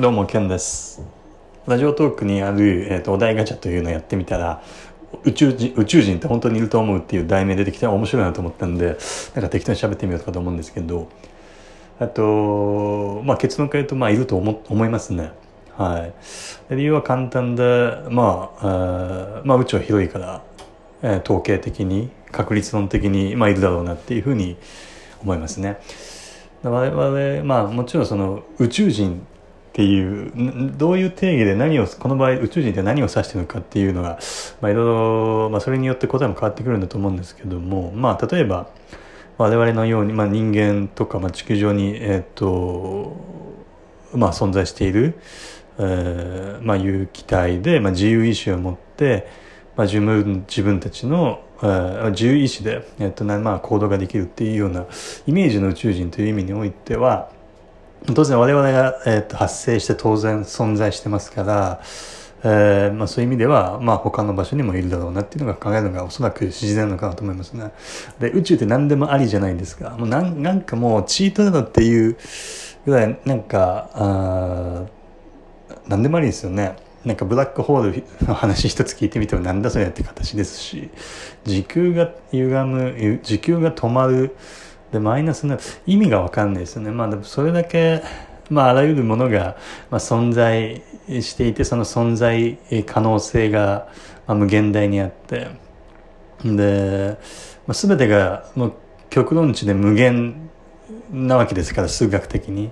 どうも、ケンです。ラジオトークにある、えーと、お題ガチャというのをやってみたら、宇宙人、宇宙人って本当にいると思うっていう題名出てきて面白いなと思ったんで、なんか適当に喋ってみようかと思うんですけど、あと、まあ結論から言うと、まあいると思思いますね。はい。理由は簡単で、まあ、あまあ宇宙は広いから、えー、統計的に、確率論的に、まあいるだろうなっていうふうに思いますね。我々、まあもちろんその宇宙人っていうどういう定義で何をこの場合宇宙人って何を指してるのかっていうのが、まあ、いろいろ、まあ、それによって答えも変わってくるんだと思うんですけども、まあ、例えば我々のように、まあ、人間とか、まあ、地球上に、えーとまあ、存在している、えーまあ、有機体で、まあ、自由意志を持って、まあ、自分自分たちの自由意志で、えっとまあ、行動ができるっていうようなイメージの宇宙人という意味においては当然我々が、えー、と発生して当然存在してますから、えーまあ、そういう意味では、まあ、他の場所にもいるだろうなっていうのが考えるのがおそらく自然なのかなと思いますね。で宇宙って何でもありじゃないですか。もうなんなんかもうチートだっていうぐらいなんかあ何でもありですよね。なんかブラックホールの話一つ聞いてみてもなんだそれって形ですし時空が歪む時空が止まるでマイナスの意味が分かんないですよね。まあでもそれだけまああらゆるものが、まあ、存在していてその存在可能性が、まあ、無限大にあって。で、まあ、全てがもう極論値で無限なわけですから数学的に、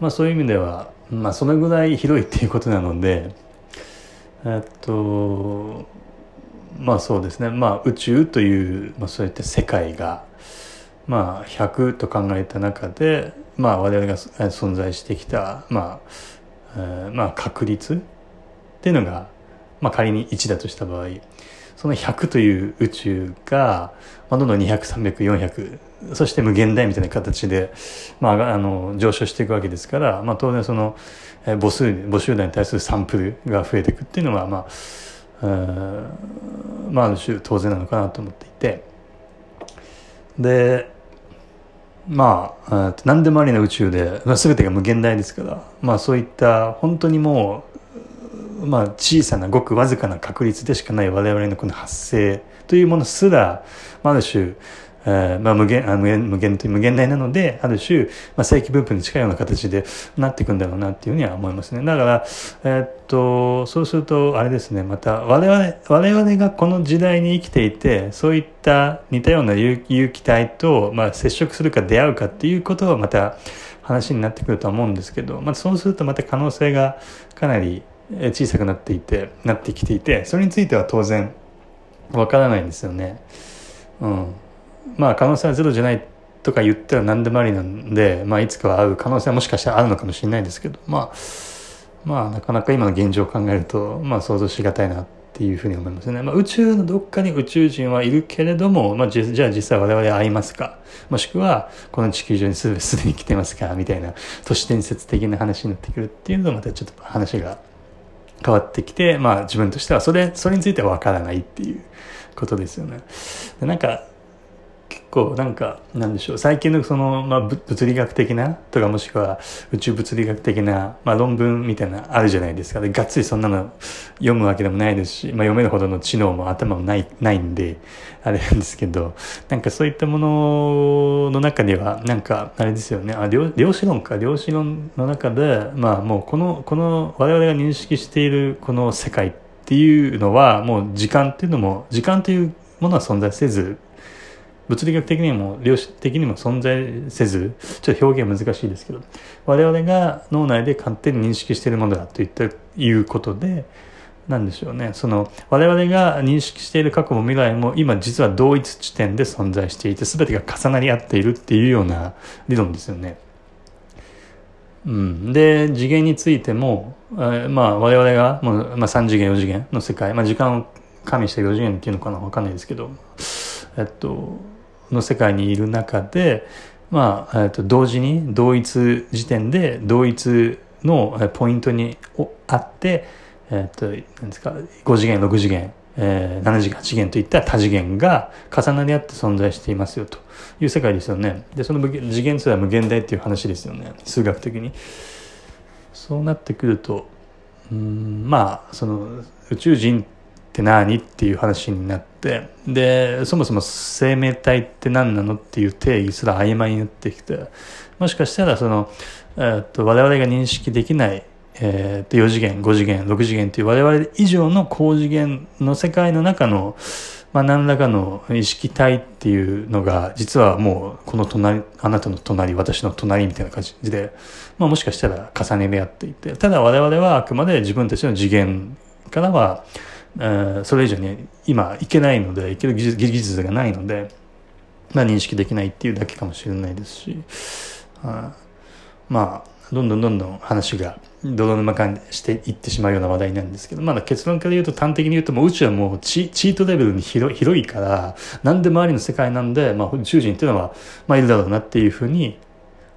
まあ、そういう意味では、まあ、そのぐらい広いっていうことなのでえっとまあそうですね。まあ宇宙という、まあ、そういった世界がまあ、100と考えた中で、まあ、我々が存在してきた、まあえー、まあ確率っていうのが、まあ、仮に1だとした場合その100という宇宙が、まあ、どんどん200300400そして無限大みたいな形で、まあ、あの上昇していくわけですから、まあ、当然その母数母集団に対するサンプルが増えていくっていうのは、まあえーまあ、ある種当然なのかなと思っていて。でまあ、何でもありな宇宙で、まあ、全てが無限大ですから、まあそういった本当にもう、まあ小さなごくわずかな確率でしかない我々のこの発生というものすら、まあ、ある種、えーまあ、無限あ無限無限という無限大なのである種、まあ、正規分布に近いような形でなっていくんだろうなっていうふうには思いますねだから、えー、っとそうするとあれですねまた我々我々がこの時代に生きていてそういった似たような有機体と、まあ、接触するか出会うかっていうことはまた話になってくるとは思うんですけど、まあ、そうするとまた可能性がかなり小さくなっていてなってきていてそれについては当然わからないんですよね。うんまあ可能性はゼロじゃないとか言ったら何でもありなんで、まあ、いつかは会う可能性はもしかしたらあるのかもしれないですけど、まあ、まあなかなか今の現状を考えると、まあ、想像しがたいなっていうふうに思いますね。まあ、宇宙のどっかに宇宙人はいるけれども、まあ、じゃあ実際我々は会いますか？もしくはこの地球上にすでに来てますか？みたいな都市伝説的な話になってくるっていうのとまたちょっと話が変わってきて、まあ自分としてはそれ、それについてはわからないっていうことですよね。なんか構なんかなんでしょう最近のその、まあ、物理学的なとかもしくは宇宙物理学的な、まあ、論文みたいなあるじゃないですか。でがっつりそんなの読むわけでもないですし、まあ、読めるほどの知能も頭もないないんであれなんですけどなんかそういったものの中ではなんかあれですよね。あ量量子論か。量子論の中でまあもうこのこの我々が認識しているこの世界っていうのはもう時間っていうのも時間というものは存在せず物理学的にも量子的にも存在せずちょっと表現難しいですけど我々が脳内で勝手に認識しているものだといったいうことでなんでしょうねその我々が認識している過去も未来も今実は同一地点で存在していて全てが重なり合っているっていうような理論ですよね。うん、で次元についても、えー、まあ我々がもう、まあ、3次元4次元の世界、まあ、時間を加味した4次元っていうのかな分かんないですけどえっとの世界にいる中で、まあ、えっと同時に同一時点で同一のポイントにあって、えっと、なんですか、5次元、6次元、えー、7次元、8次元といった多次元が重なり合って存在していますよという世界ですよね。で、その次元数は無限大っていう話ですよね。数学的に。そうなってくるとうんまあその宇宙人って何っていう話になってでそもそも生命体って何なのっていう定義すら曖昧になってきてもしかしたらその、えー、っと我々が認識できないえー、4次元5次元6次元っていう我々以上の高次元の世界の中の、まあ、何らかの意識体っていうのが実はもうこの隣あなたの隣私の隣みたいな感じで、まあ、もしかしたら重ね目合っていてただ我々はあくまで自分たちの次元からは、それ以上に今いけないのでいける技術がないので、まあ、認識できないっていうだけかもしれないですし、あまあどんどんどんどん話が泥沼化していってしまうような話題なんですけど、まだ結論から言うと端的に言うともう宇宙はもうチチートレベルに広広いから、何でもありの世界なんで、まあ宇宙人っていうのは、まあいるだろうなっていうふうに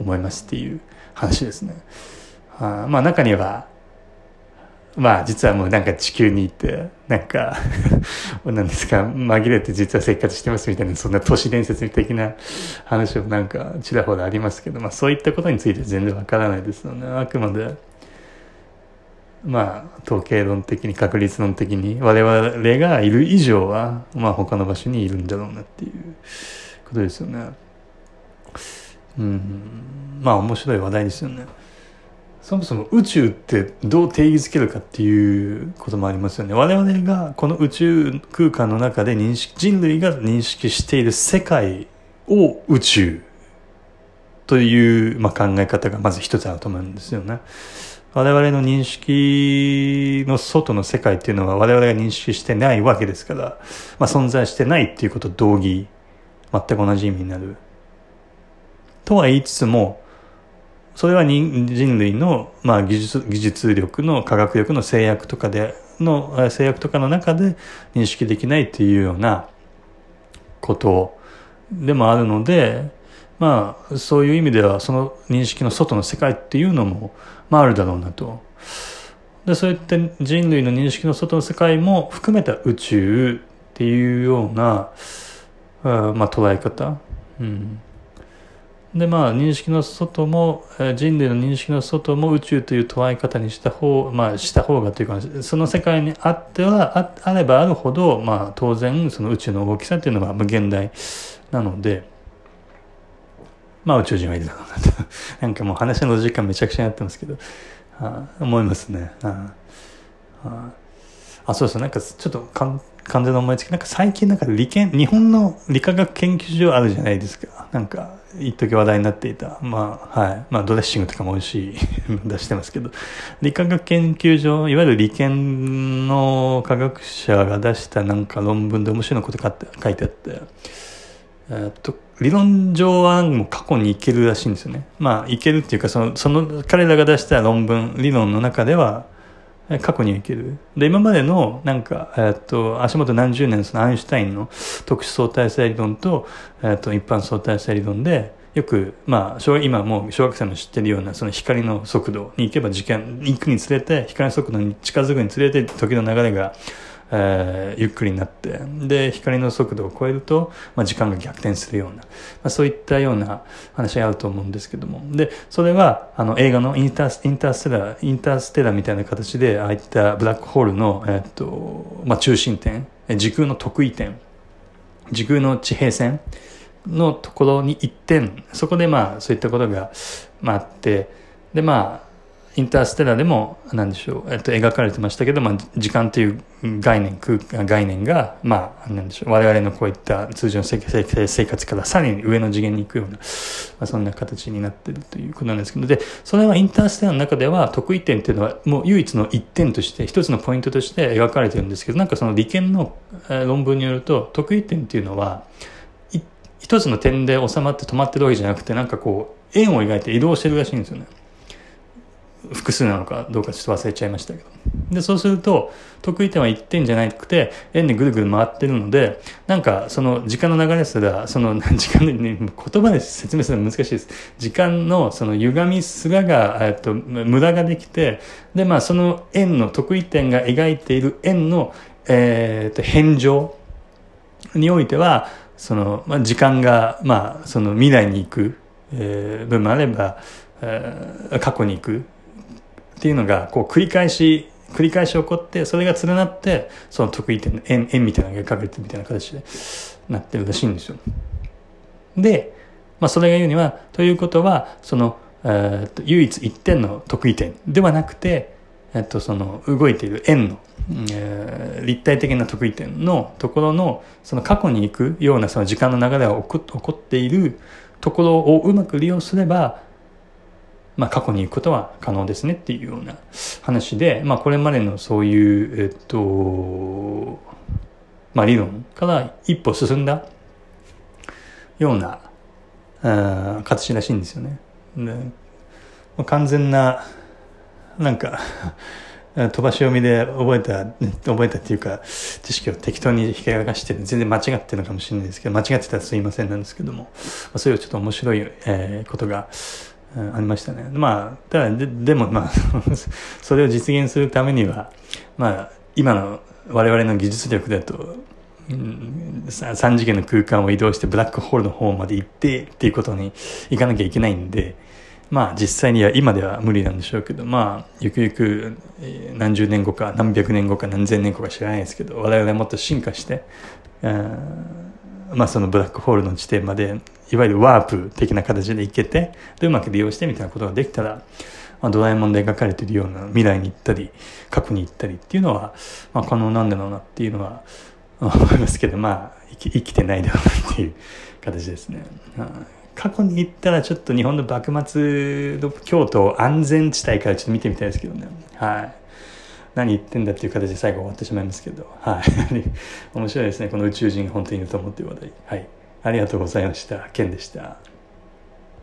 思いますっていう話ですね。あまあ中には、まあ実はもうなんか地球にいて、なんか なんですか、紛れて実は生活してますみたいな、そんな都市伝説的な話もなんかちらほらありますけど、まあそういったことについて全然わからないですよね。あくまで、まあ統計論的に確率論的に我々がいる以上は、まあ他の場所にいるんだろうなっていうことですよね。うん、まあ面白い話題ですよね。そもそも宇宙ってどう定義づけるかっていうこともありますよね。我々がこの宇宙空間の中で認識、人類が認識している世界を宇宙という、まあ、考え方がまず一つあると思うんですよね。我々の認識の外の世界っていうのは我々が認識してないわけですから、まあ、存在してないっていうことと同義、全く同じ意味になる。とは言いつつも、それは人人類の、まあ、技術技術力の科学力の制約とかでの制約とかの中で認識できないっていうようなことでもあるのでまあそういう意味ではその認識の外の世界っていうのも、まあ、あるだろうなと。でそういった人類の認識の外の世界も含めた宇宙っていうような、まあ、捉え方、うん、でまあ認識の外も人類の認識の外も宇宙という捉え方にした方,、まあ、した方がというかその世界にあってはあればあるほど、まあ、当然その宇宙の大きさというのが無限大なのでまあ宇宙人はいるだろうなと。なんかもう話の時間めちゃくちゃになってますけど。あ思いますね。あああそうそうなんかちょっと完全な思いつき。なんか最近なんか理研日本の理化学研究所あるじゃないですか。なんか一時話題になっていた、まあ、はい。まあ、ドレッシングとかも美味しい 出してますけど、理化学研究所、いわゆる理研の科学者が出したなんか論文で面白いこと書いてあって、え、っと、理論上はもう過去にいけるらしいんですよね。まあ、いけるっていうか、その、その彼らが出した論文、理論の中では、過去にいける。で、今までの、なんか、えっと、足元何十年そのアインシュタインの特殊相対性理論と、えっと、一般相対性理論で、よく、まあ、今もう小学生の知ってるような、その光の速度に行けば時間、行くにつれて、光の速度に近づくにつれて、時の流れが、えー、ゆっくりになって、で、光の速度を超えると、まあ、時間が逆転するような、まあ、そういったような話があると思うんですけども。で、それは、あの、映画のインターインターステラ、インターステラーみたいな形で、ああいったブラックホールの、えー、っと、まあ、中心点、時空の得意点、時空の地平線のところに一点、そこでまあ、そういったことが、まあ、あって、で、まあ、インターステラーでも、なんでしょう、えっと、描かれてましたけど、まあ、時間という概念、空概念が、まあ、なんでしょう、我々のこういった通常の生活からさらに上の次元に行くような、まあ、そんな形になっているということなんですけど、で、それはインターステラーの中では、得意点っていうのは、もう唯一の一点として、一つのポイントとして描かれてるんですけど、なんかその理研の論文によると、得意点っていうのは、一つの点で収まって止まってるわけじゃなくて、なんかこう、円を描いて移動してるらしいんですよね。複数なのかどうかちょっと忘れちゃいましたけど。で、そうすると、得意点は1点じゃなくて、円でぐるぐる回ってるので、なんか、その時間の流れすら、その 時間で、ね、言葉で説明するの難しいです。時間のその歪みすらが、えっと、無駄ができて、で、まあ、その円の得意点が描いている円の、えー、っと、変状においては、その、まあ、時間が、まあ、その未来に行く、えー、分もあれば、えー、過去に行くっていうのがこう繰り返し繰り返し起こってそれが連なってその得意点の円円みたいなのが描かれてるみたいな形でなってるらしいんですよ。で、まあ、それが言うにはということはその、えー、と唯一一点の得意点ではなくて、えっと、その動いている円の、えー、立体的な得意点のところのその過去に行くようなその時間の流れが起こっているところをうまく利用すればまあ、過去に行くことは可能ですねっていうような話で、まあ、これまでのそういう、えっと、まあ、理論から一歩進んだような、あ形らしいんですよね。完全な、なんか飛ばし読みで覚えた、覚えたっていうか、知識を適当に引き剥がして、全然間違ってるのかもしれないですけど、間違ってたらすいませんなんですけども、そういうちょっと面白い、えー、ことが、ありましたね。まあ、ただで、でもまあ それを実現するためには、まあ、今の我々の技術力だと、うん、3次元の空間を移動してブラックホールの方まで行ってっていうことに行かなきゃいけないんで、まあ実際には今では無理なんでしょうけど、まあゆくゆく何十年後か何百年後か何千年後か知らないですけど、我々はもっと進化して、まあそのブラックホールの地点までいわゆるワープ的な形でいけてでうまく利用してみたいなことができたら、まあ、ドラえもんで描かれているような未来に行ったり過去に行ったりっていうのは、まあ、可能なんだろうなっていうのは 思いますけどまあ生き生きてないだろうなっていう形ですね。過去に行ったらちょっと日本の幕末の京都安全地帯からちょっと見てみたいですけどね。はい。何言ってんだっていう形で最後終わってしまいますけど、はい。面白いですね。この宇宙人が本当にいると思っている話題。はい。ありがとうございました。ケンでした。